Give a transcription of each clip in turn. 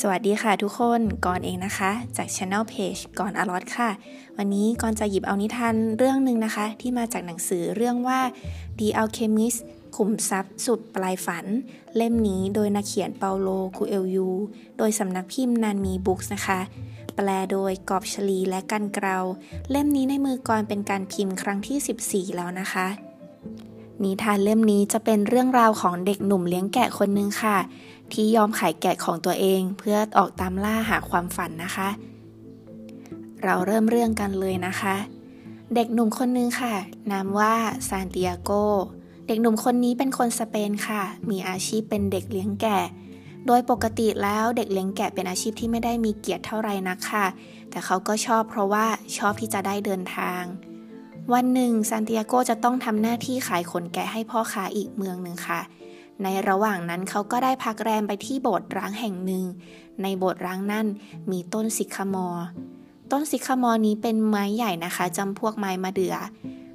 สวัสดีค่ะทุกคนก่อนเองนะคะ จาก Channel Page ก่อนอลอตค่ะ วันนี้ก่อนจะหยิบเอานิทานเรื่องหนึ่งนะคะ ที่มาจากหนังสือเรื่องว่า The Alchemist ขุมทรัพย์สุดปลายฝัน เล่มนี้โดยนักเขียนเปาโลคูเอลญูโดยสำนักพิมพ์นานมีบุ๊กส์นะคะ แปลโดยกอบชลีและกันเกลาเล่มนี้ในมือกรเป็นการพิมพ์ครั้งที่ 14 แล้วนะคะนิทานเล่มนี้จะเป็นเรื่องราวของเด็กหนุ่มเลี้ยงแกะคนหนึ่งค่ะ ที่ยอมขายแกะของตัวเองเพื่อออกตามล่าหาความฝันนะคะ เราเริ่มเรื่องกันเลยนะคะ เด็กหนุ่มคนนึงค่ะ นามว่าซานติอาโก เด็กหนุ่มคนนี้เป็นคนสเปนค่ะ มีอาชีพเป็นเด็กเลี้ยงแกะ โดยปกติแล้วเด็กเลี้ยงแกะเป็นอาชีพที่ไม่ได้มีเกียรติเท่าไรนักค่ะ แต่เขาก็ชอบเพราะว่าชอบที่จะได้เดินทาง วันหนึ่งซานติอาโกจะต้องทำหน้าที่ขายขนแกะให้พ่อค้าอีกเมืองหนึ่งค่ะ ในระหว่างนั้นเขาก็ได้พักแรมไปที่โบสถ์ร้างแห่งหนึ่ง ในโบสถ์ร้างนั่นมีต้นซิคามอต้นซิคามอนี้เป็นไม้ใหญ่นะคะจำพวกไม้มาเดือ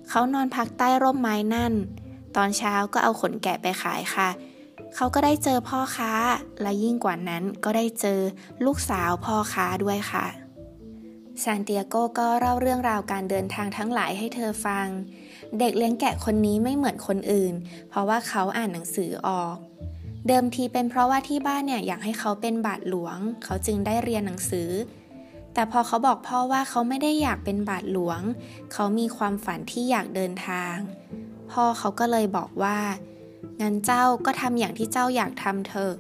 เขานอนพักใต้ร่มไม้นั่น ตอนเช้าก็เอาขนแกะไปขายค่ะ เขาก็ได้เจอพ่อค้า และยิ่งกว่านั้นก็ได้เจอลูกสาวพ่อค้าด้วยค่ะซานเตียโกก็เล่าเรื่องราวการเดินทางทั้งหลายให้เธอฟัง เด็กเลี้ยงแกะคนนี้ไม่เหมือนคนอื่น เพราะว่าเขาอ่านหนังสือออก เดิมทีเป็นเพราะว่าที่บ้านเนี่ยอยากให้เขาเป็นบาทหลวง เขาจึงได้เรียนหนังสือ แต่พอเขาบอกพ่อว่าเขาไม่ได้อยากเป็นบาทหลวง เขามีความฝันที่อยากเดินทาง พ่อเขาก็เลยบอกว่า งั้นเจ้าก็ทำอย่างที่เจ้าอยากทำเถอะ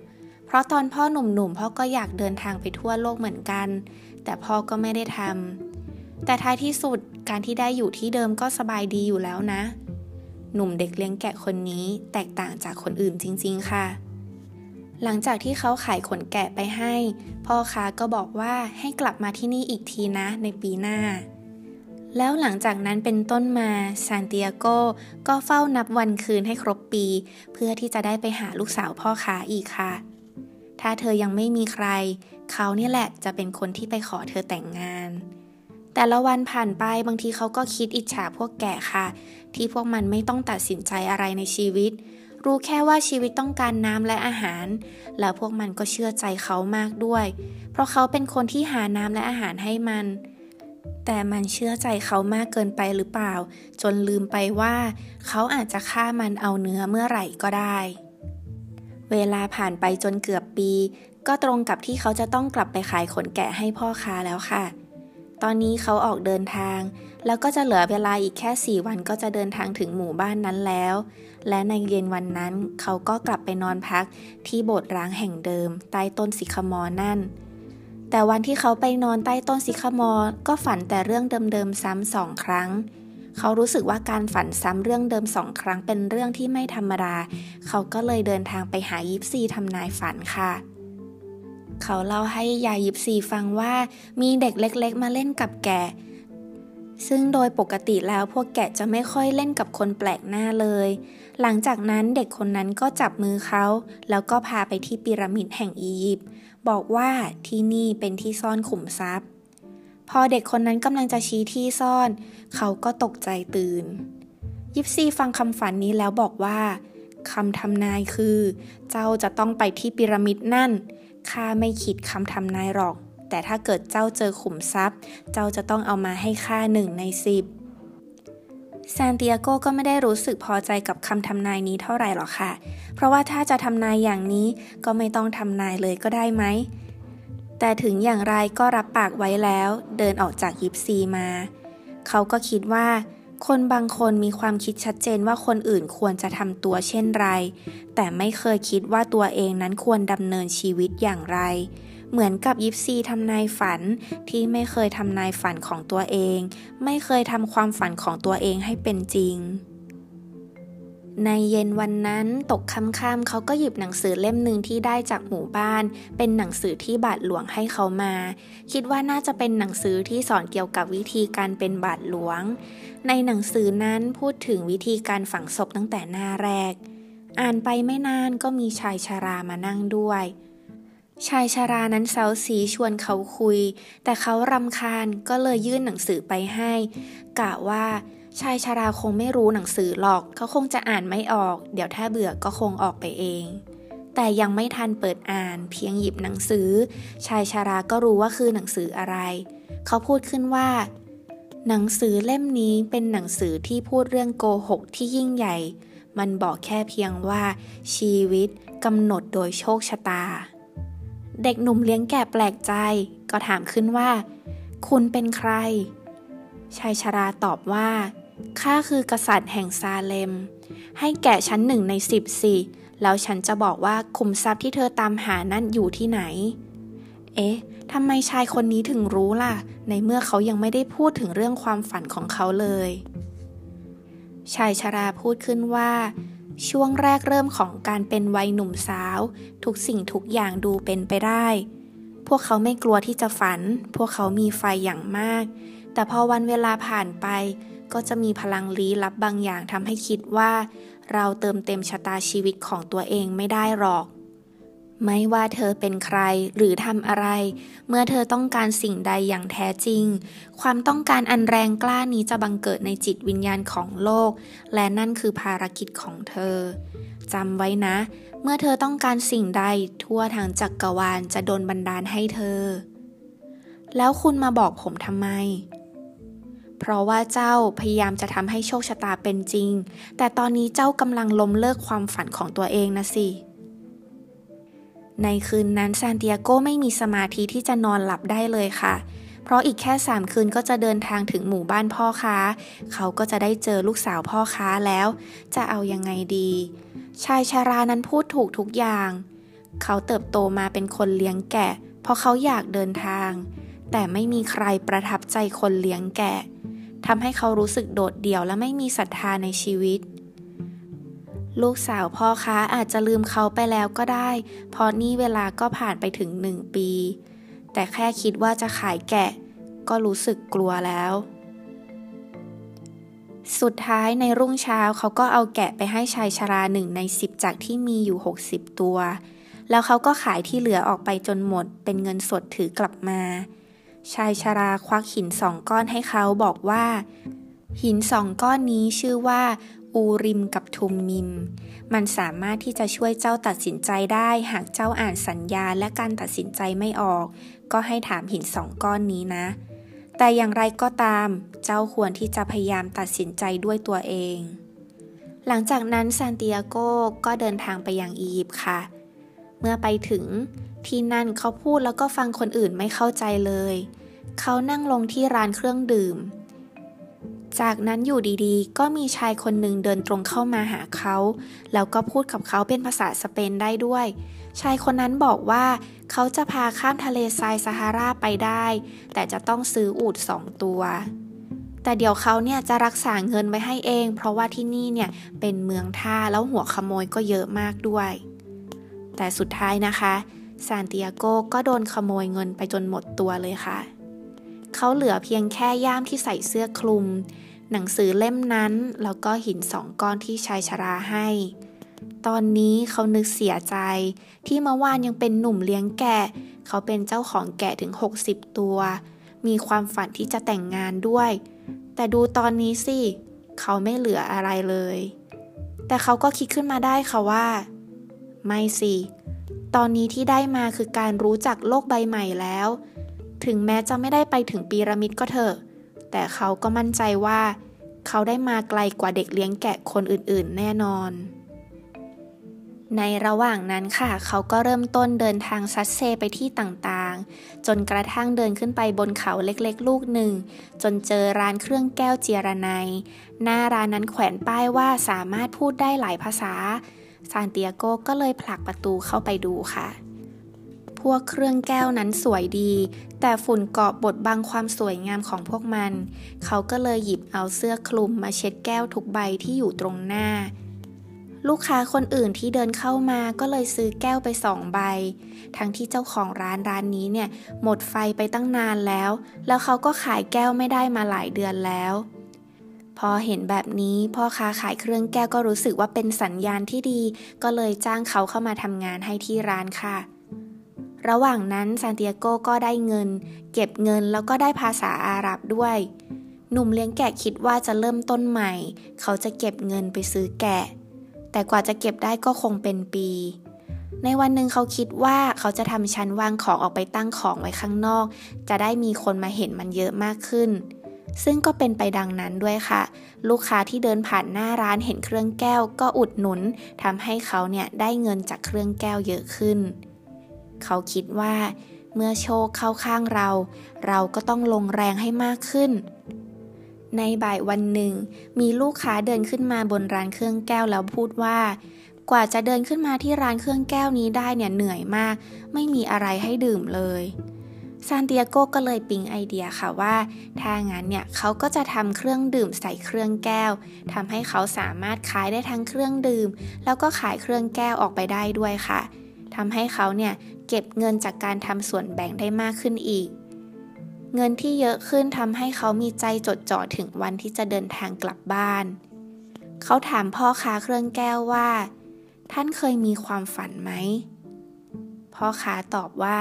เพราะตอนพ่อหนุ่มๆพ่อก็อยากเดินทางไปทั่วโลกเหมือนกัน แต่พ่อก็ไม่ได้ทำ แต่ท้ายที่สุดการที่ได้อยู่ที่เดิมก็สบายดีอยู่แล้วนะ หนุ่มเด็กเลี้ยงแกะคนนี้แตกต่างจากคนอื่นจริง ๆ ค่ะ หลังจากที่เขาขายขนแกะไปให้ พ่อค้าก็บอกว่าให้กลับมาที่นี่อีกทีนะในปีหน้า แล้วหลังจากนั้นเป็นต้นมาซานติอาโกก็เฝ้านับวันคืนให้ครบปี เพื่อที่จะได้ไปหาลูกสาวพ่อค้าอีกค่ะ ถ้าเธอยังไม่มีใคร เขาเนี่ยแหละจะเป็นคนที่ไปขอเธอแต่งงาน แต่ละวันผ่านไปบางทีเขาก็คิดอิจฉาพวกแก่ค่ะ ที่พวกมันไม่ต้องตัดสินใจอะไรในชีวิต รู้แค่ว่าชีวิตต้องการน้ำและอาหาร แล้วพวกมันก็เชื่อใจเขามากด้วย เพราะเขาเป็นคนที่หาน้ำและอาหารให้มัน แต่มันเชื่อใจเขามากเกินไปหรือเปล่า จนลืมไปว่า เขาอาจจะฆ่ามันเอาเนื้อเมื่อไหร่ก็ได้ เวลาผ่านไปจนเกือบปี ก็ตรงกับที่เขาจะต้องกลับไปขายขนแกะให้พ่อค้าแล้วค่ะ ตอนนี้เขาออกเดินทาง แล้วก็จะเหลือเวลาอีกแค่ 4 วันก็จะเดินทางถึงหมู่บ้านนั้นแล้ว และในเย็นวันนั้นเขาก็กลับไปนอนพักที่โบสถ์ร้างแห่งเดิม ใต้ต้นสิคมอนั่น แต่วันที่เขาไปนอนใต้ต้นสิคมอก็ฝันแต่เรื่องเดิมๆซ้ำสองครั้ง เขารู้สึกว่าการฝันซ้ำเรื่องเดิมสองครั้งเป็นเรื่องที่ไม่ธรรมดา เขาก็เลยเดินทางไปหายิปซีทำนายฝันค่ะ เขาเล่าให้ยายยิบซีฟังว่ามีเด็กเล็กๆ มาเล่นกับแกะ ซึ่งโดยปกติแล้วพวกแกะจะไม่ค่อยเล่นกับคนแปลกหน้าเลย หลังจากนั้นเด็กคนนั้นก็จับมือเขา แล้วก็พาไปที่พีระมิดแห่งอียิปต์บอกว่าที่นี่เป็นที่ซ่อนขุมทรัพย์ พอเด็กคนนั้นกำลังจะชี้ที่ซ่อน เขาก็ตกใจตื่น ยิปซีฟังคำฝันนี้แล้วบอกว่าคำทำนายคือ เจ้าจะต้องไปที่พีระมิดนั่น ข้าไม่คิดคำทำนายหรอก แต่ถ้าเกิดเจ้าเจอขุมทรัพย์ เจ้าจะต้องเอามาให้ข้าหนึ่งในสิบซานติอาโกก็ไม่ได้รู้สึกพอใจกับคำทำนายนี้เท่าไหร่หรอกค่ะ เพราะว่าถ้าจะทำนายอย่างนี้ก็ไม่ต้องทำนายเลยก็ได้ไหม แต่ถึงอย่างไรก็รับปากไว้แล้ว เดินออกจากยิปซีมา เขาก็คิดว่า คนบางคนมีความคิดชัดเจนว่าคนอื่นควรจะทำตัวเช่นไร แต่ไม่เคยคิดว่าตัวเองนั้นควรดำเนินชีวิตอย่างไร เหมือนกับยิปซีทำนายฝันที่ไม่เคยทำนายฝันของตัวเอง ไม่เคยทำความฝันของตัวเองให้เป็นจริง ในเย็นวันนั้นตกค่ำๆเขาก็หยิบหนังสือเล่มหนึ่งที่ได้จากหมู่บ้าน เป็นหนังสือที่บาทหลวงให้เขามา คิดว่าน่าจะเป็นหนังสือที่สอนเกี่ยวกับวิธีการเป็นบาทหลวง ในหนังสือนั้นพูดถึงวิธีการฝังศพตั้งแต่หน้าแรก อ่านไปไม่นานก็มีชายชารามานั่งด้วย ชายชารานั้นเซาสีชวนเขาคุย แต่เขารำคาญก็เลยยื่นหนังสือไปให้ กะว่า ชายชาราคงไม่รู้หนังสือหรอก เขาคงจะอ่านไม่ออก เดี๋ยวถ้าเบื่อก็คงออกไปเอง แต่ยังไม่ทันเปิดอ่าน เพียงหยิบหนังสือ ชายชาราก็รู้ว่าคือหนังสืออะไร เขาพูดขึ้นว่า หนังสือเล่มนี้เป็นหนังสือที่พูดเรื่องโกหกที่ยิ่งใหญ่ มันบอกแค่เพียงว่า ชีวิตกำหนดโดยโชคชะตา เด็กหนุ่มเลี้ยงแก่แปลกใจ ก็ถามขึ้นว่า คุณเป็นใครชายชาราตอบว่า ข้าคือกษัตริย์แห่งซาเลม ให้แก่ฉันหนึ่งในสิบสิแล้วฉันจะบอกว่าคุมทรัพย์ที่เธอตามหานั่นอยู่ที่ไหน เอ๊ะทำไมชายคนนี้ถึงรู้ล่ะ ในเมื่อเขายังไม่ได้พูดถึงเรื่องความฝันของเขาเลย ชายชราพูดขึ้นว่า ช่วงแรกเริ่มของการเป็นวัยหนุ่มสาว ทุกสิ่งทุกอย่างดูเป็นไปได้ พวกเขาไม่กลัวที่จะฝัน พวกเขามีไฟอย่างมาก แต่พอวันเวลาผ่านไป ก็จะมีพลังลี้ลับบางอย่างทำให้คิดว่า เราเติมเต็มชะตาชีวิตของตัวเองไม่ได้หรอก ไม่ว่าเธอเป็นใครหรือทำอะไร เมื่อเธอต้องการสิ่งใดอย่างแท้จริง ความต้องการอันแรงกล้านี้จะบังเกิดในจิตวิญญาณของโลก และนั่นคือภารกิจของเธอจำไว้นะ เมื่อเธอต้องการสิ่งใดทั่วทางจักกรวาลจะโดนบันดาลให้เธอ แล้วคุณมาบอกผมทำไม เพราะว่าเจ้าพยายามจะทำให้โชคชะตาเป็นจริง แต่ตอนนี้เจ้ากำลังล้มเลิกความฝันของตัวเองนะสิ ในคืนนั้นซานติอาโกไม่มีสมาธิที่จะนอนหลับได้เลยค่ะ เพราะอีกแค่สามคืนก็จะเดินทางถึงหมู่บ้านพ่อค้า เขาก็จะได้เจอลูกสาวพ่อค้าแล้ว จะเอายังไงดี ชายชารานั้นพูดถูกทุกอย่าง เขาเติบโตมาเป็นคนเลี้ยงแกะ เพราะเขาอยากเดินทางแต่ไม่มีใครประทับใจคนเลี้ยงแกะ ทำให้เขารู้สึกโดดเดี่ยวและไม่มีศรัทธาในชีวิต ลูกสาวพ่อค้าอาจจะลืมเขาไปแล้วก็ได้ เพราะนี่เวลาก็ผ่านไปถึงหนึ่งปี แต่แค่คิดว่าจะขายแกะ ก็รู้สึกกลัวแล้ว สุดท้ายในรุ่งเช้าเขาก็เอาแกะไปให้ชายชราหนึ่งในสิบจากที่มีอยู่ 60 ตัว แล้วเขาก็ขายที่เหลือออกไปจนหมดเป็นเงินสดถือกลับมา ชายชราควักหินสองก้อนให้เขาบอกว่า หินสองก้อนนี้ชื่อว่า อูริมกับทุมมิม มันสามารถที่จะช่วยเจ้าตัดสินใจได้ หากเจ้าอ่านสัญญาและการตัดสินใจไม่ออก ก็ให้ถามหินสองก้อนนี้นะ แต่อย่างไรก็ตาม เจ้าควรที่จะพยายามตัดสินใจด้วยตัวเอง หลังจากนั้นซานติอาโกก็เดินทางไปยังอียิปต์ค่ะ เมื่อไปถึง ที่นั่นเขาพูดแล้วก็ฟังคนอื่นไม่เข้าใจเลย เขานั่งลงที่ร้านเครื่องดื่ม จากนั้นอยู่ดีๆ ก็มีชายคนหนึ่งเดินตรงเข้ามาหาเขา แล้วก็พูดกับเขาเป็นภาษาสเปนได้ด้วย ชายคนนั้นบอกว่า เขาจะพาข้ามทะเลทรายซาฮาราไปได้ แต่จะต้องซื้ออูดสองตัวแต่เดี๋ยวเขาเนี่ยจะรักษาเงินไว้ให้เอง เพราะว่าที่นี่เนี่ยเป็นเมืองท่าแล้วหัวขโมยก็เยอะมากด้วย แต่สุดท้ายนะคะ ซานติอาโกก็โดนขโมยเงินไปจนหมดตัวเลยค่ะ เขาเหลือเพียงแค่ย่ามที่ใส่เสื้อคลุม หนังสือเล่มนั้น แล้วก็หินสองก้อนที่ชายชราให้ ตอนนี้เขานึกเสียใจ ที่เมื่อวานยังเป็นหนุ่มเลี้ยงแกะ เขาเป็นเจ้าของแกะถึง 60 ตัว มีความฝันที่จะแต่งงานด้วย แต่ดูตอนนี้สิ เขาไม่เหลืออะไรเลย แต่เขาก็คิดขึ้นมาได้ค่ะว่า ไม่สิ ตอนนี้ที่ได้มาคือการรู้จักโลกใบใหม่แล้ว ถึงแม้จะไม่ได้ไปถึงปีระมิดก็เถอะ แต่เขาก็มั่นใจว่า เขาได้มาไกลกว่าเด็กเลี้ยงแกะคนอื่นๆ แน่นอน ในระหว่างนั้นค่ะ เขาก็เริ่มต้นเดินทางซัดเซไปที่ต่างๆ จนกระทั่งเดินขึ้นไปบนเขาเล็กๆ ลูกหนึ่ง จนเจอร้านเครื่องแก้วเจียรนายหน้าร้านนั้นแขวนป้ายว่าสามารถพูดได้หลายภาษา ซานเตียโกก็เลยผลักประตูเข้าไปดูค่ะ พวกเครื่องแก้วนั้นสวยดี แต่ฝุ่นเกาะบดบังความสวยงามของพวกมัน เขาก็เลยหยิบเอาเสื้อคลุมมาเช็ดแก้วทุกใบที่อยู่ตรงหน้า ลูกค้าคนอื่นที่เดินเข้ามาก็เลยซื้อแก้วไปสองใบ ทั้งที่เจ้าของร้านร้านนี้เนี่ย หมดไฟไปตั้งนานแล้ว แล้วเขาก็ขายแก้วไม่ได้มาหลายเดือนแล้ว พอเห็นแบบนี้พ่อค้าขายเครื่องแก้วก็รู้สึกว่าเป็นสัญญาณที่ดี ก็เลยจ้างเขาเข้ามาทำงานให้ที่ร้านค่ะ ระหว่างนั้นซานติอาโกก็ได้เงิน เก็บเงินแล้วก็ได้ภาษาอาหรับด้วย หนุ่มเลี้ยงแกะคิดว่าจะเริ่มต้นใหม่ เขาจะเก็บเงินไปซื้อแกะ แต่กว่าจะเก็บได้ก็คงเป็นปีในวันหนึ่งเขาคิดว่าเขาจะทำชั้นวางของออกไปตั้งของไว้ข้างนอก จะได้มีคนมาเห็นมันเยอะมากขึ้น ซึ่งก็เป็นไปดังนั้นด้วยค่ะ ลูกค้าที่เดินผ่านหน้าร้านเห็นเครื่องแก้วก็อุดหนุนทำให้เขาเนี่ยได้เงินจากเครื่องแก้วเยอะขึ้น เขาคิดว่าเมื่อโชคเข้าข้างเรา เราก็ต้องลงแรงให้มากขึ้น ในบ่ายวันหนึ่ง มีลูกค้าเดินขึ้นมาบนร้านเครื่องแก้วแล้วพูดว่า กว่าจะเดินขึ้นมาที่ร้านเครื่องแก้วนี้ได้เนี่ยเหนื่อยมาก ไม่มีอะไรให้ดื่มเลย ซานติอาโกก็เลยปิ๊งไอเดียค่ะว่า ถ้างั้นเนี่ยเขาก็จะทำเครื่องดื่มใส่เครื่องแก้วทำให้เขาสามารถขายได้ทั้งเครื่องดื่ม แล้วก็ขายเครื่องแก้วออกไปได้ด้วยค่ะทำให้เขาเนี่ยเก็บเงินจากการทำส่วนแบ่งได้มากขึ้นอีก เงินที่เยอะขึ้นทำให้เขามีใจจดจ่อถึงวันที่จะเดินทางกลับบ้าน เขาถามพ่อค้าเครื่องแก้วว่า ท่านเคยมีความฝันไหมพ่อค้าตอบว่า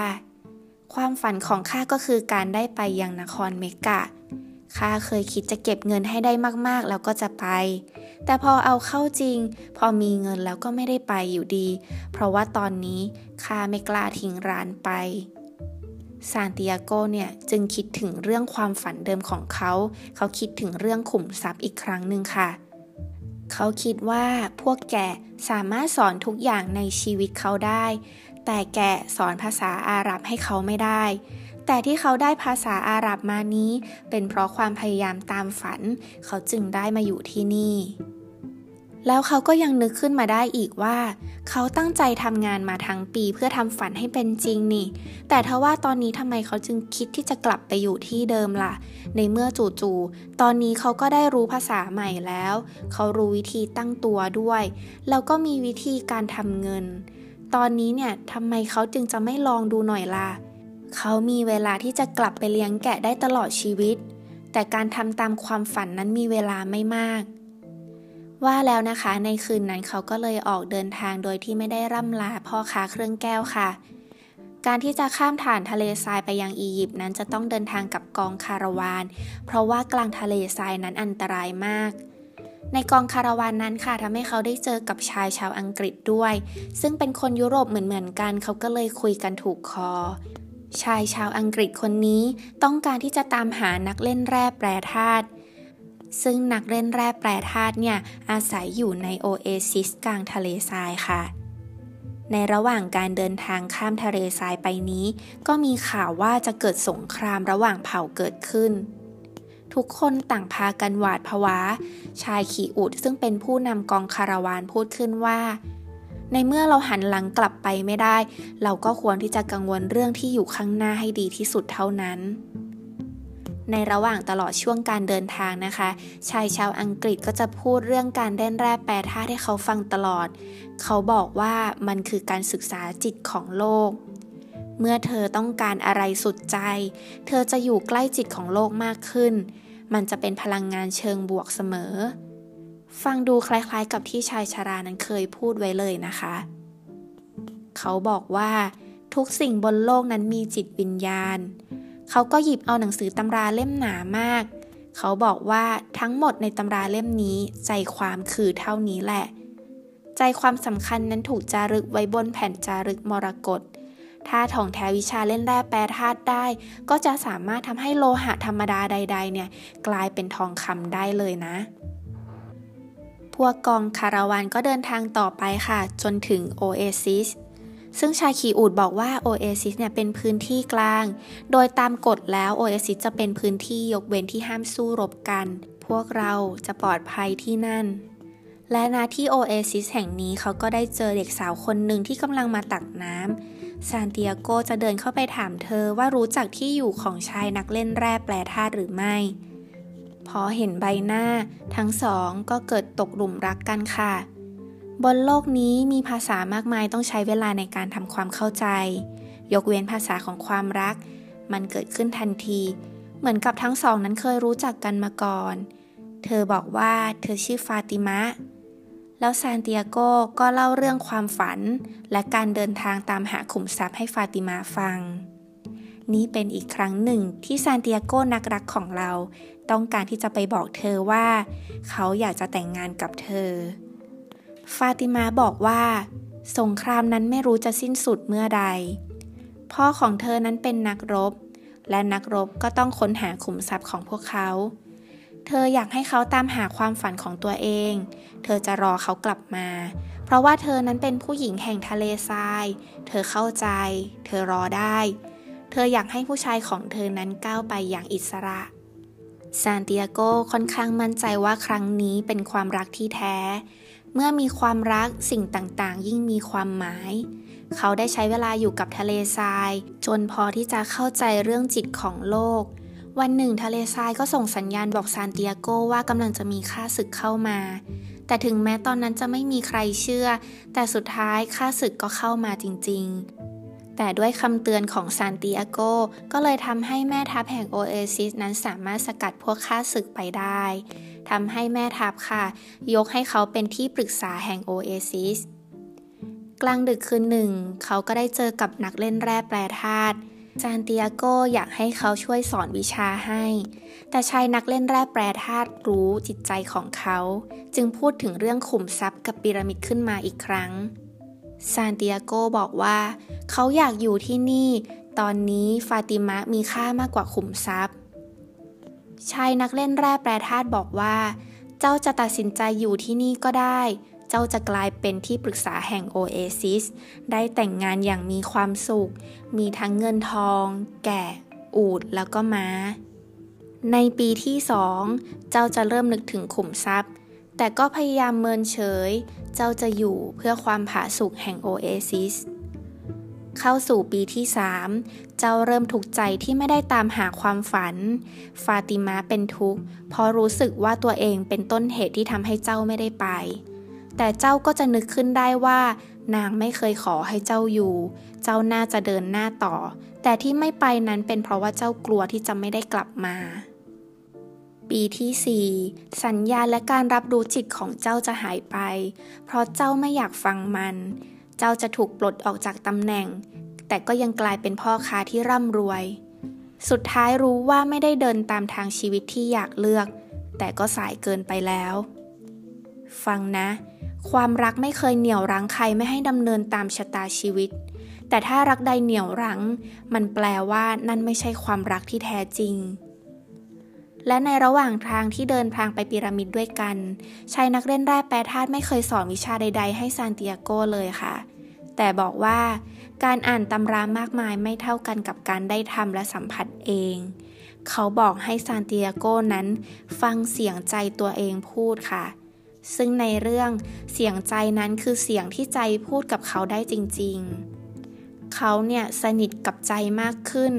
ความฝันของข้าก็คือการได้ไปยังนครเมกะข้าเคยคิดจะเก็บเงินให้ได้มากๆ แล้วก็จะไป แต่พอเอาเข้าจริง พอมีเงินแล้วก็ไม่ได้ไปอยู่ดี เพราะว่าตอนนี้ข้าไม่กล้าทิ้งร้านไป ซานติอาโกเนี่ยจึงคิดถึงเรื่องความฝันเดิมของเขา เขาคิดถึงเรื่องขุมทรัพย์อีกครั้งหนึ่งค่ะ เขาคิดว่าพวกแกสามารถสอนทุกอย่างในชีวิตเขาได้ แต่แกสอนภาษาอาหรับให้เขาไม่ได้ แต่ที่เขาได้ภาษาอาหรับมานี้ เป็นเพราะความพยายามตามฝัน เขาจึงได้มาอยู่ที่นี่ แล้วเขาก็ยังนึกขึ้นมาได้อีกว่า เขาตั้งใจทำงานมาทั้งปีเพื่อทำฝันให้เป็นจริงนี่ แต่ทว่าตอนนี้ทำไมเขาจึงคิดที่จะกลับไปอยู่ที่เดิมล่ะ ในเมื่อจู่ๆตอนนี้เขาก็ได้รู้ภาษาใหม่แล้ว เขารู้วิธีตั้งตัวด้วย แล้วก็มีวิธีการทำเงิน ตอนนี้เนี่ยทำไมเขาจึงจะไม่ลองดูหน่อยล่ะ เขามีเวลาที่จะกลับไปเลี้ยงแกะได้ตลอดชีวิต แต่การทำตามความฝันนั้นมีเวลาไม่มาก ว่าแล้วนะคะในคืนนั้นเขาก็เลยออกเดินทางโดยที่ไม่ได้ร่ำลาพ่อค้าเครื่องแก้วค่ะ การที่จะข้ามฐานทะเลทรายไปยังอียิปต์นั้นจะต้องเดินทางกับกองคาราวาน เพราะว่ากลางทะเลทรายนั้นอันตรายมาก ในกองคาราวานนั้นค่ะทำให้เขาได้เจอกับชายชาวอังกฤษด้วย ซึ่งเป็นคนยุโรปเหมือนๆกันเขาก็เลยคุยกันถูกคอ ชายชาวอังกฤษคนนี้ต้องการที่จะตามหานักเล่นแร่แปรธาตุซึ่งนักเล่นแร่แปรธาตุเนี่ยอาศัยอยู่ในโอเอซิสกลางทะเลทรายค่ะในระหว่างการเดินทางข้ามทะเลทรายไปนี้ ก็มีข่าวว่าจะเกิดสงครามระหว่างเผ่าเกิดขึ้น ทุกคนต่างพากันหวาดผวา ชายขี่อูดซึ่งเป็นผู้นำกองคาราวานพูดขึ้นว่า ในเมื่อเราหันหลังกลับไปไม่ได้ เราก็ควรที่จะกังวลเรื่องที่อยู่ข้างหน้าให้ดีที่สุดเท่านั้น ในระหว่างตลอดช่วงการเดินทางนะคะ ชายชาวอังกฤษก็จะพูดเรื่องการเล่นแร่แปรธาตุให้เขาฟังตลอด เขาบอกว่ามันคือการศึกษาจิตของโลก เมื่อเธอต้องการอะไรสุดใจ เธอจะอยู่ใกล้จิตของโลกมากขึ้น มันจะเป็นพลังงานเชิงบวกเสมอ ฟังดูคล้ายๆ กับที่ชายชารานั้นเคยพูดไว้เลยนะคะ เขาบอกว่าทุกสิ่งบนโลกนั้นมีจิตวิญญาณ เขาก็หยิบเอาหนังสือตำราเล่มหนามาก เขาบอกว่าทั้งหมดในตำราเล่มนี้ใจความคือเท่านี้แหละ ใจความสำคัญนั้นถูกจารึกไว้บนแผ่นจารึกมรกต ถ้าท่องแท้วิชาเล่นแร่แปรธาตุได้ ก็จะสามารถทำให้โลหะธรรมดาใด ๆ เนี่ย กลายเป็นทองคำได้เลยนะ พวกกองคาราวานก็เดินทางต่อไปค่ะ จนถึงโอเอซิสซึ่งชายขี่อูฐบอกว่าโอเอซิสเนี่ยเป็นพื้นที่กลาง โดยตามกฎแล้วโอเอซิสจะเป็นพื้นที่ยกเว้นที่ห้ามสู้รบกัน พวกเราจะปลอดภัยที่นั่น และ ณ ที่โอเอซิสแห่งนี้เขาก็ได้เจอเด็กสาวคนหนึ่งที่กำลังมาตักน้ำซานติอาโกจะเดินเข้าไปถามเธอว่ารู้จักที่อยู่ของชายนักเล่นแร่แปรธาตุหรือไม่ พอเห็นใบหน้า ทั้งสองก็เกิดตกหลุมรักกันค่ะ บนโลกนี้มีภาษามากมายต้องใช้เวลาในการทำความเข้าใจ ยกเว้นภาษาของความรัก มันเกิดขึ้นทันที เหมือนกับทั้งสองนั้นเคยรู้จักกันมาก่อน เธอบอกว่าเธอชื่อฟาติมะ แล้วซานติอาโกก็เล่าเรื่องความฝัน และการเดินทางตามหาขุมทรัพย์ให้ฟาติมาฟัง นี่เป็นอีกครั้งหนึ่งที่ซานติอาโกนักรักของเรา ต้องการที่จะไปบอกเธอว่า เขาอยากจะแต่งงานกับเธอ ฟาติมาบอกว่า สงครามนั้นไม่รู้จะสิ้นสุดเมื่อใด พ่อของเธอนั้นเป็นนักรบ และนักรบก็ต้องค้นหาขุมทรัพย์ของพวกเขา เธออยากให้เขาตามหาความฝันของตัวเอง เธอจะรอเขากลับมา เพราะว่าเธอนั้นเป็นผู้หญิงแห่งทะเลทราย เธอเข้าใจ เธอรอได้ เธออยากให้ผู้ชายของเธอนั้นก้าวไปอย่างอิสระซานติอาโกค่อนข้างมั่นใจว่าครั้งนี้เป็นความรักที่แท้ เมื่อมีความรักสิ่งต่างๆ ยิ่งมีความหมาย เขาได้ใช้เวลาอยู่กับทะเลทราย จนพอที่จะเข้าใจเรื่องจิตของโลก วันหนึ่งทะเลทรายก็ส่งสัญญาณบอกซานติอาโกว่ากำลังจะมีค่าศึกเข้ามา แต่ถึงแม้ตอนนั้นจะไม่มีใครเชื่อ แต่สุดท้ายค่าศึกก็เข้ามาจริง ๆ แต่ด้วยคำเตือนของซานติอาโกก็เลยทำให้แม่ทัพแห่งโอเอซิสนั้นสามารถสกัดพวกข้าศึกไปได้ทำให้แม่ทัพค่ะ ยกให้เขาเป็นที่ปรึกษาแห่งโอเอซิสกลางดึกคืนหนึ่ง เขาก็ได้เจอกับนักเล่นแร่แปรธาตุ ซานติอาโกอยากให้เขาช่วยสอนวิชาให้ แต่ชายนักเล่นแร่แปรธาตุรู้จิตใจของเขา จึงพูดถึงเรื่องขุมทรัพย์กับพีระมิดขึ้นมาอีกครั้ง ซานติอาโกบอกว่า เขาอยากอยู่ที่นี่ ตอนนี้ฟาติมะมีค่ามากกว่าขุมทรัพย์ ชายนักเล่นแร่แปรธาตุบอกว่า เจ้าจะตัดสินใจอยู่ที่นี่ก็ได้ เจ้าจะกลายเป็นที่ปรึกษาแห่งโอเอซิสได้แต่งงานอย่างมีความสุข มีทั้งเงินทอง แกะอูดแล้วก็ม้า ในปีที่สองเจ้าจะเริ่มนึกถึงขุมทรัพย์ แต่ก็พยายามเมินเฉย เจ้าจะอยู่เพื่อความผาสุกแห่งโอเอซิสเข้าสู่ปีที่สามเจ้าเริ่มถูกใจที่ไม่ได้ตามหาความฝัน ฟาติมาเป็นทุกข์เพราะรู้สึกว่าตัวเองเป็นต้นเหตุที่ทำให้เจ้าไม่ได้ไป แต่เจ้าก็จะนึกขึ้นได้ว่า นางไม่เคยขอให้เจ้าอยู่ เจ้าน่าจะเดินหน้าต่อ แต่ที่ไม่ไปนั้นเป็นเพราะว่าเจ้ากลัวที่จะไม่ได้กลับมา ปีที่ 4 สัญญาและการรับรู้จิตของเจ้าจะหายไป เพราะเจ้าไม่อยากฟังมัน เจ้าจะถูกปลดออกจากตำแหน่ง แต่ก็ยังกลายเป็นพ่อค้าที่ร่ำรวย สุดท้ายรู้ว่าไม่ได้เดินตามทางชีวิตที่อยากเลือก แต่ก็สายเกินไปแล้ว ฟังนะ ความรักไม่เคยเหนี่ยวรั้งใครไม่ให้ดำเนินตามชะตาชีวิต แต่ถ้ารักใดเหนี่ยวรั้ง มันแปลว่านั่นไม่ใช่ความรักที่แท้จริง และในระหว่างทางที่เดินทางไปพีระมิดด้วยกัน ชายนักเล่นแร่แปรธาตุไม่เคยสอนวิชาใด ๆ ให้ซานติอาโกเลยค่ะ แต่บอกว่าการอ่านตำรามากมายไม่เท่ากันกับการได้ทำและสัมผัสเอง เขาบอกให้ซานติอาโกนั้น ฟังเสียงใจตัวเองพูดค่ะ ซึ่งในเรื่องเสียงใจนั้นคือเสียงที่ใจพูดกับเขาได้จริงๆ เขาเนี่ยสนิทกับใจมากขึ้น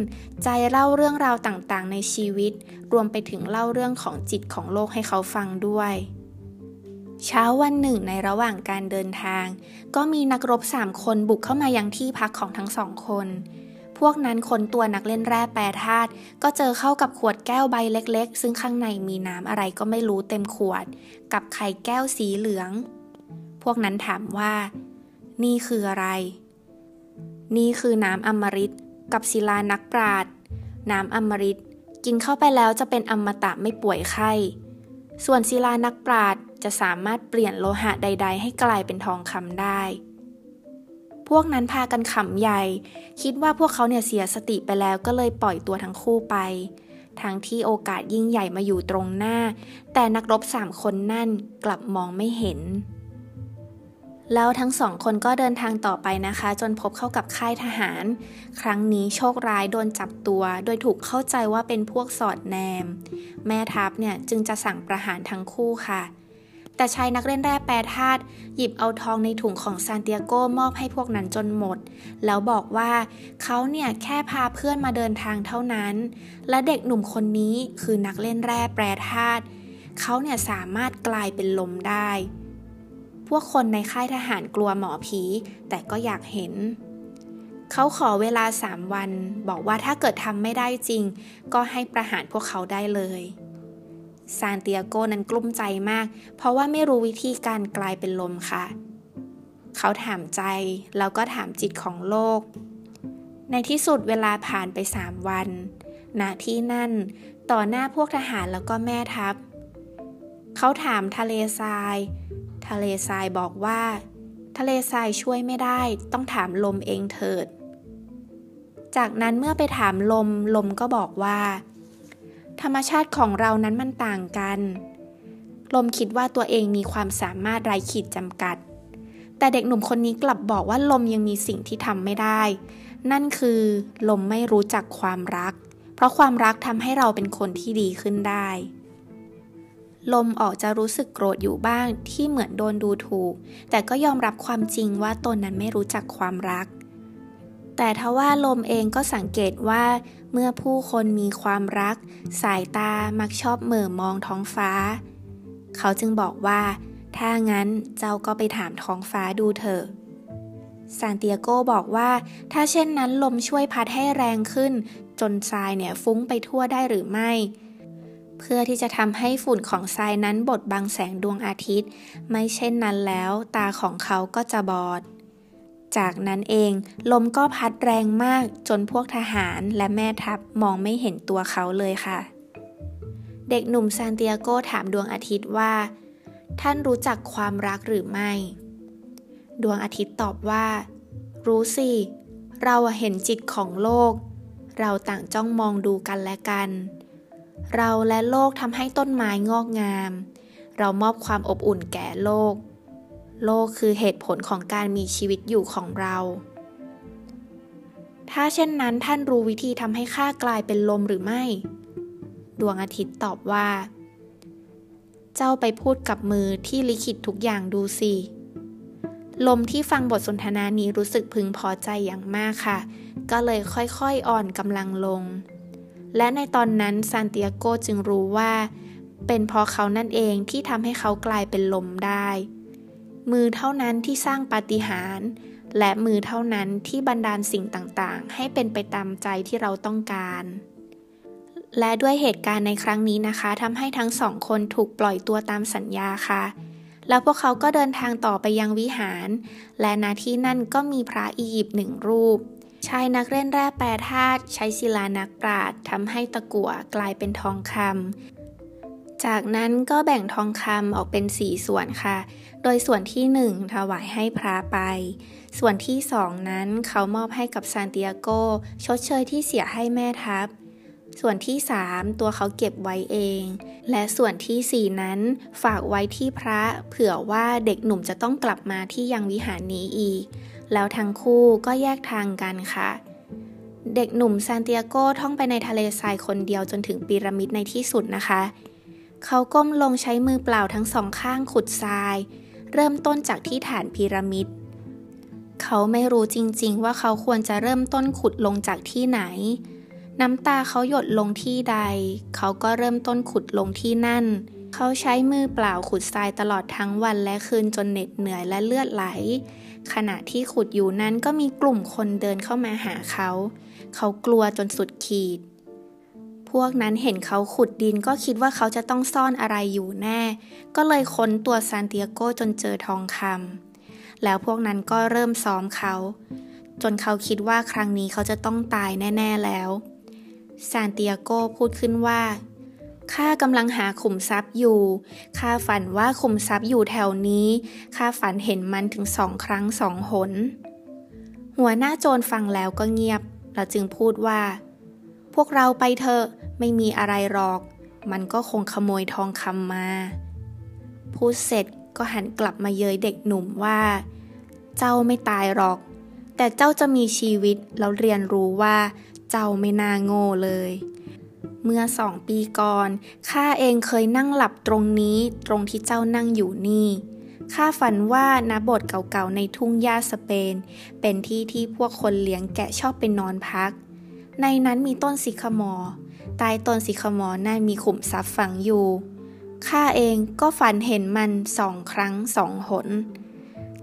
ใจเล่าเรื่องราวต่างๆ ในชีวิต รวมไปถึงเล่าเรื่องของจิตของโลกให้เขาฟังด้วย เช้าวันหนึ่งในระหว่างการเดินทาง ก็มีนักรบสามคนบุกเข้ามายังที่พักของทั้งสองคน พวกนั้นคนตัวนักเล่นแร่แปรธาตุก็เจอเข้ากับขวดแก้วใบเล็กๆ ซึ่งข้างในมีน้ำอะไรก็ไม่รู้เต็มขวด กับไข่แก้วสีเหลือง พวกนั้นถามว่า นี่คืออะไร นี่คือน้ำอมฤตกับศิลานักปราดน้ำอมฤตกินเข้าไปแล้วจะเป็นอมตะไม่ป่วยไข้ ส่วนศิลานักปราดจะสามารถเปลี่ยนโลหะใด ๆ ให้กลายเป็นทองคำได้ พวกนั้นพากันขำใหญ่ คิดว่าพวกเขาเนี่ยเสียสติไปแล้วก็เลยปล่อยตัวทั้งคู่ไป ทั้งที่โอกาสยิ่งใหญ่มาอยู่ตรงหน้า แต่นักรบสามคนนั่นกลับมองไม่เห็น แล้วทั้งสองคนก็เดินทางต่อไปนะคะ จนพบเข้ากับค่ายทหาร ครั้งนี้โชคร้ายโดนจับตัว โดยถูกเข้าใจว่าเป็นพวกสอดแนม แม่ทัพเนี่ยจึงจะสั่งประหารทั้งคู่ค่ะ แต่ชายนักเล่นแร่แปรธาตุหยิบเอาทองในถุงของซานเตียโกมอบให้พวกนั้นจนหมด แล้วบอกว่าเขาเนี่ยแค่พาเพื่อนมาเดินทางเท่านั้น และเด็กหนุ่มคนนี้คือนักเล่นแร่แปรธาตุเขาเนี่ยสามารถกลายเป็นลมได้ พวกคนในค่ายทหารกลัวหมอผี แต่ก็อยากเห็น เขาขอเวลาสามวัน บอกว่าถ้าเกิดทำไม่ได้จริง ก็ให้ประหารพวกเขาได้เลย ซานเตียโกนั้นกลุ้มใจมาก เพราะว่าไม่รู้วิธีการกลายเป็นลมค่ะ เขาถามใจ แล้วก็ถามจิตของโลก ในที่สุดเวลาผ่านไปสามวันณที่นั่น ต่อหน้าพวกทหารแล้วก็แม่ทัพ เขาถามทะเลทราย ทะเลทรายบอกว่า ทะเลทรายช่วยไม่ได้ ต้องถามลมเองเถิด จากนั้นเมื่อไปถามลม ลมก็บอกว่า ธรรมชาติของเรานั้นมันต่างกัน ลมคิดว่าตัวเองมีความสามารถไร้ขีดจำกัด แต่เด็กหนุ่มคนนี้กลับบอกว่าลมยังมีสิ่งที่ทำไม่ได้ นั่นคือ ลมไม่รู้จักความรัก เพราะความรักทำให้เราเป็นคนที่ดีขึ้นได้ ลมออกจะรู้สึกโกรธอยู่บ้างที่เหมือนโดนดูถูก แต่ก็ยอมรับความจริงว่าตนนั้นไม่รู้จักความรัก แต่ทว่าลมเองก็สังเกตว่า เมื่อผู้คนมีความรัก สายตามักชอบเหม่อมองท้องฟ้า เขาจึงบอกว่า ถ้างั้นเจ้าก็ไปถามท้องฟ้าดูเถอะซานเตียโกบอกว่า ถ้าเช่นนั้นลมช่วยพัดให้แรงขึ้น จนทรายเนี่ยฟุ้งไปทั่วได้หรือไม่ เพื่อที่จะทำให้ฝุ่นของทรายนั้นบดบังแสงดวงอาทิตย์ ไม่เช่นนั้นแล้ว ตาของเขาก็จะบอด จากนั้นเอง ลมก็พัดแรงมากจนพวกทหารและแม่ทัพมองไม่เห็นตัวเขาเลยค่ะ เด็กหนุ่มซานเตียโกถามดวงอาทิตย์ว่า ท่านรู้จักความรักหรือไม่ ดวงอาทิตย์ตอบว่า รู้สิ เราเห็นจิตของโลก เราต่างจ้องมองดูกันและกัน เราและโลกทำให้ต้นไม้งอกงาม เรามอบความอบอุ่นแก่โลก โลกคือเหตุผลของการมีชีวิตอยู่ของเรา ถ้าเช่นนั้นท่านรู้วิธีทำให้ข้ากลายเป็นลมหรือไม่ ดวงอาทิตย์ตอบว่า เจ้าไปพูดกับมือที่ลิขิตทุกอย่างดูสิ ลมที่ฟังบทสนทนานี้รู้สึกพึงพอใจอย่างมากค่ะ ก็เลยค่อยๆอ่อนกำลังลง และในตอนนั้นซานติอาโกจึงรู้ว่า เป็นเพราะเขานั่นเองที่ทำให้เขากลายเป็นลมได้ มือเท่านั้นที่สร้างปาฏิหาริย์และมือเท่านั้นที่บันดาลสิ่งต่างๆ ให้เป็นไปตามใจที่เราต้องการ และด้วยเหตุการณ์ในครั้งนี้นะคะทำให้ทั้งสองคนถูกปล่อยตัวตามสัญญาค่ะ แล้วพวกเขาก็เดินทางต่อไปยังวิหาร และณที่นั่นก็มีพระอียิปต์หนึ่งรูปชายนักเล่นแร่แปรธาตุใช้ศิลานักปราดทำให้ตะกั่วกลายเป็นทองคำ จากนั้นก็แบ่งทองคำออกเป็นสี่ส่วนค่ะ โดยส่วนที่หนึ่งถวายให้พระไป ส่วนที่สองนั้นเขามอบให้กับซานติอาโก ชดเชยที่เสียให้แม่ทัพ ส่วนที่สามตัวเขาเก็บไว้เอง และส่วนที่สี่นั้นฝากไว้ที่พระเผื่อว่าเด็กหนุ่มจะต้องกลับมาที่ยังวิหารนี้อีก แล้วทั้งคู่ก็แยกทางกันค่ะเด็กหนุ่มซานติอาโกท่องไปในทะเลทรายคนเดียวจนถึงพีระมิดในที่สุดนะคะ เขาก้มลงใช้มือเปล่าทั้งสองข้างขุดทราย เริ่มต้นจากที่ฐานพีระมิด เขาไม่รู้จริงๆ ว่าเขาควรจะเริ่มต้นขุดลงจากที่ไหน น้ำตาเขาหยดลงที่ใด เขาก็เริ่มต้นขุดลงที่นั่น เขาใช้มือเปล่าขุดทรายตลอดทั้งวันและคืนจนเหน็ดเหนื่อยและเลือดไหล ขณะที่ขุดอยู่นั้นก็มีกลุ่มคนเดินเข้ามาหาเขา เขากลัวจนสุดขีด พวกนั้นเห็นเขาขุดดินก็คิดว่าเขาจะต้องซ่อนอะไรอยู่แน่ ก็เลยค้นตัวซานติอาโกจนเจอทองคำแล้วพวกนั้นก็เริ่มซ้อมเขา จนเขาคิดว่าครั้งนี้เขาจะต้องตายแน่ ๆแล้ว ซานติอาโกพูดขึ้นว่าข้ากำลังหาขุมทรัพย์อยู่ ข้าฝันว่าขุมทรัพย์อยู่แถวนี้ ข้าฝันเห็นมันถึงสองครั้งสองหน หัวหน้าโจรฟังแล้วก็เงียบแล้วจึงพูดว่า พวกเราไปเถอะ ไม่มีอะไรหรอก มันก็คงขโมยทองคำมา พูดเสร็จก็หันกลับมาเย้ยเด็กหนุ่มว่า เจ้าไม่ตายหรอก แต่เจ้าจะมีชีวิตแล้วเรียนรู้ว่า เจ้าไม่น่าโง่เลย เมื่อสองปีก่อนข้าเองเคยนั่งหลับตรงนี้ตรงที่เจ้านั่งอยู่นี่ข้าฝันว่าณบทเก่าๆในทุ่งหญ้าสเปน เป็นที่ที่พวกคนเลี้ยงแกะชอบไปนอนพัก ในนั้นมีต้นสิคมอ ใต้ต้นสิคมอนั่นมีขุมทรัพย์ฝังอยู่ ข้าเองก็ฝันเห็นมันสองครั้งสองหน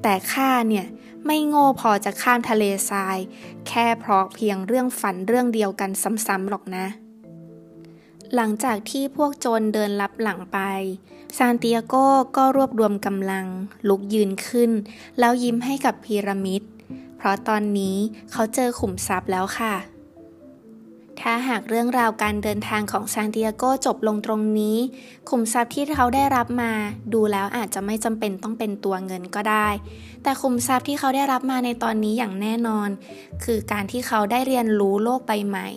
แต่ข้าเนี่ยไม่โง่พอจะข้ามทะเลทราย แค่เพราะเพียงเรื่องฝันเรื่องเดียวกันซ้ำๆหรอกนะ หลังจากที่พวกโจรเดินลับหลังไป ซานติอาโกก็รวบรวมกำลัง ลุกยืนขึ้น แล้วยิ้มให้กับพีระมิด เพราะตอนนี้เขาเจอขุมทรัพย์แล้วค่ะ ถ้าหากเรื่องราวการเดินทางของซานติอาโกจบลงตรงนี้ ขุมทรัพย์ที่เขาได้รับมา ดูแล้วอาจจะไม่จำเป็นต้องเป็นตัวเงินก็ได้ แต่ขุมทรัพย์ที่เขาได้รับมาในตอนนี้อย่างแน่นอน คือการที่เขาได้เรียนรู้โลกใบใหม่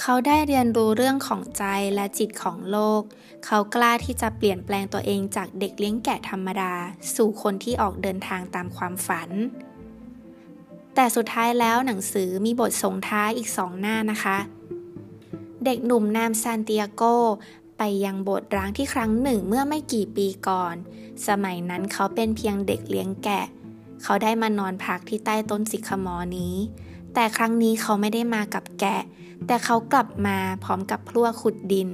เขาได้เรียนรู้เรื่องของใจและจิตของโลก เขากล้าที่จะเปลี่ยนแปลงตัวเองจากเด็กเลี้ยงแกะธรรมดา สู่คนที่ออกเดินทางตามความฝัน แต่สุดท้ายแล้วหนังสือมีบทส่งท้ายอีกสองหน้านะคะ เด็กหนุ่มนามซานติอาโกไปยังโบสถ์ร้างที่ครั้งหนึ่งเมื่อไม่กี่ปีก่อน สมัยนั้นเขาเป็นเพียงเด็กเลี้ยงแกะ เขาได้มานอนพักที่ใต้ต้นสิคมอนี้ แต่ครั้งนี้เขาไม่ได้มากับแกะ แต่เขากลับมาพร้อมกับพลั่วขุดดิน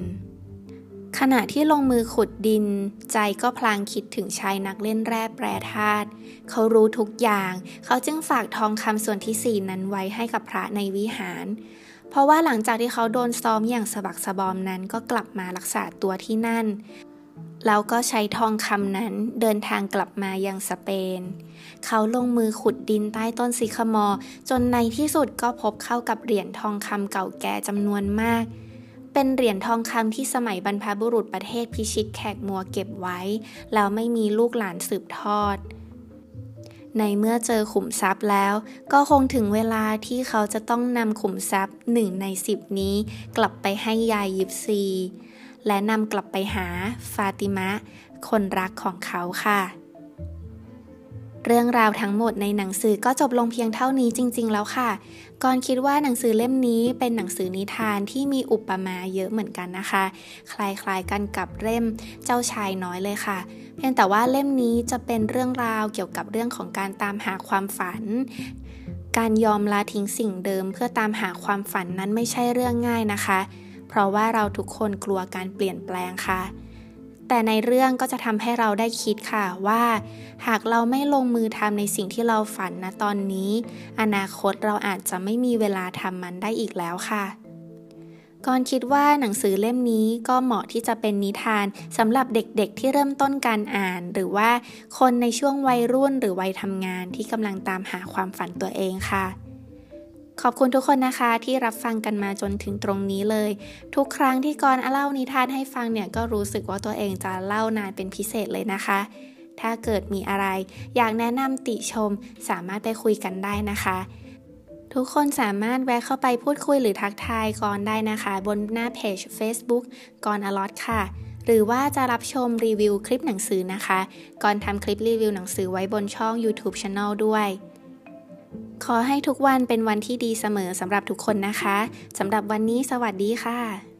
ขณะที่ลงมือขุดดิน ใจก็พลางคิดถึงชายนักเล่นแร่แปรธาตุเขารู้ทุกอย่าง เขาจึงฝากทองคำส่วนที่สี่นั้นไว้ให้กับพระในวิหาร เพราะว่าหลังจากที่เขาโดนซ้อมอย่างสะบักสะบอมนั้นก็กลับมารักษาตัวที่นั่น แล้วก็ใช้ทองคำนั้นเดินทางกลับมายังสเปน เขาลงมือขุดดินใต้ต้นซิคมอ จนในที่สุดก็พบเข้ากับเหรียญทองคำเก่าแก่จำนวนมากเเป็นเหรียญทองคำที่สมัยบรรพบุรุษประเทศพิชิตแขกมัวเก็บไว้ แล้วไม่มีลูกหลานสืบทอด ในเมื่อเจอขุมทรัพย์แล้ว ก็คงถึงเวลาที่เขาจะต้องนำขุมทรัพย์หนึ่งในสิบนี้ กลับไปให้ยายยิปซี และนำกลับไปหาฟาติมะ คนรักของเขาค่ะเรื่องราวทั้งหมดในหนังสือก็จบลงเพียงเท่านี้จริง ๆ แล้วค่ะ ก่อนคิดว่าหนังสือเล่มนี้เป็นหนังสือนิทานที่มีอุปมาเยอะเหมือนกันนะคะ คล้ายๆกันกับเล่มเจ้าชายน้อยเลยค่ะ เพียงแต่ว่าเล่มนี้จะเป็นเรื่องราวเกี่ยวกับเรื่องของการตามหาความฝัน การยอมละทิ้งสิ่งเดิม เพื่อตามหาความฝันนั้นไม่ใช่เรื่องง่ายนะคะ เพราะว่าเราทุกคนกลัวการเปลี่ยนแปลงค่ะ แต่ในเรื่องก็จะทำให้เราได้คิดค่ะว่า หากเราไม่ลงมือทำในสิ่งที่เราฝันนะตอนนี้ อนาคตเราอาจจะไม่มีเวลาทำมันได้อีกแล้วค่ะก่อนคิดว่าหนังสือเล่มนี้ก็เหมาะที่จะเป็นนิทานสำหรับเด็กๆที่เริ่มต้นการอ่าน หรือว่าคนในช่วงวัยรุ่นหรือวัยทำงานที่กำลังตามหาความฝันตัวเองค่ะ ขอบคุณทุกคนนะคะที่รับฟังกันมาจนถึงตรงนี้เลย ทุกครั้งที่กรเล่านิทานให้ฟังเนี่ยก็รู้สึกว่าตัวเองจะเล่านานเป็นพิเศษเลยนะคะ ถ้าเกิดมีอะไร อยากแนะนำติชมสามารถไปคุยกันได้นะคะ ทุกคนสามารถแวะเข้าไปพูดคุยหรือทักทายกรได้นะคะ บนหน้าเพจ Facebook กรอลอตค่ะ หรือว่าจะรับชมรีวิวคลิปหนังสือนะคะก่อนทำคลิปรีวิวหนังสือไว้บนช่อง YouTube Channel ด้วย ขอให้ทุกวันเป็นวันที่ดีเสมอสำหรับทุกคนนะคะสำหรับวันนี้สวัสดีค่ะ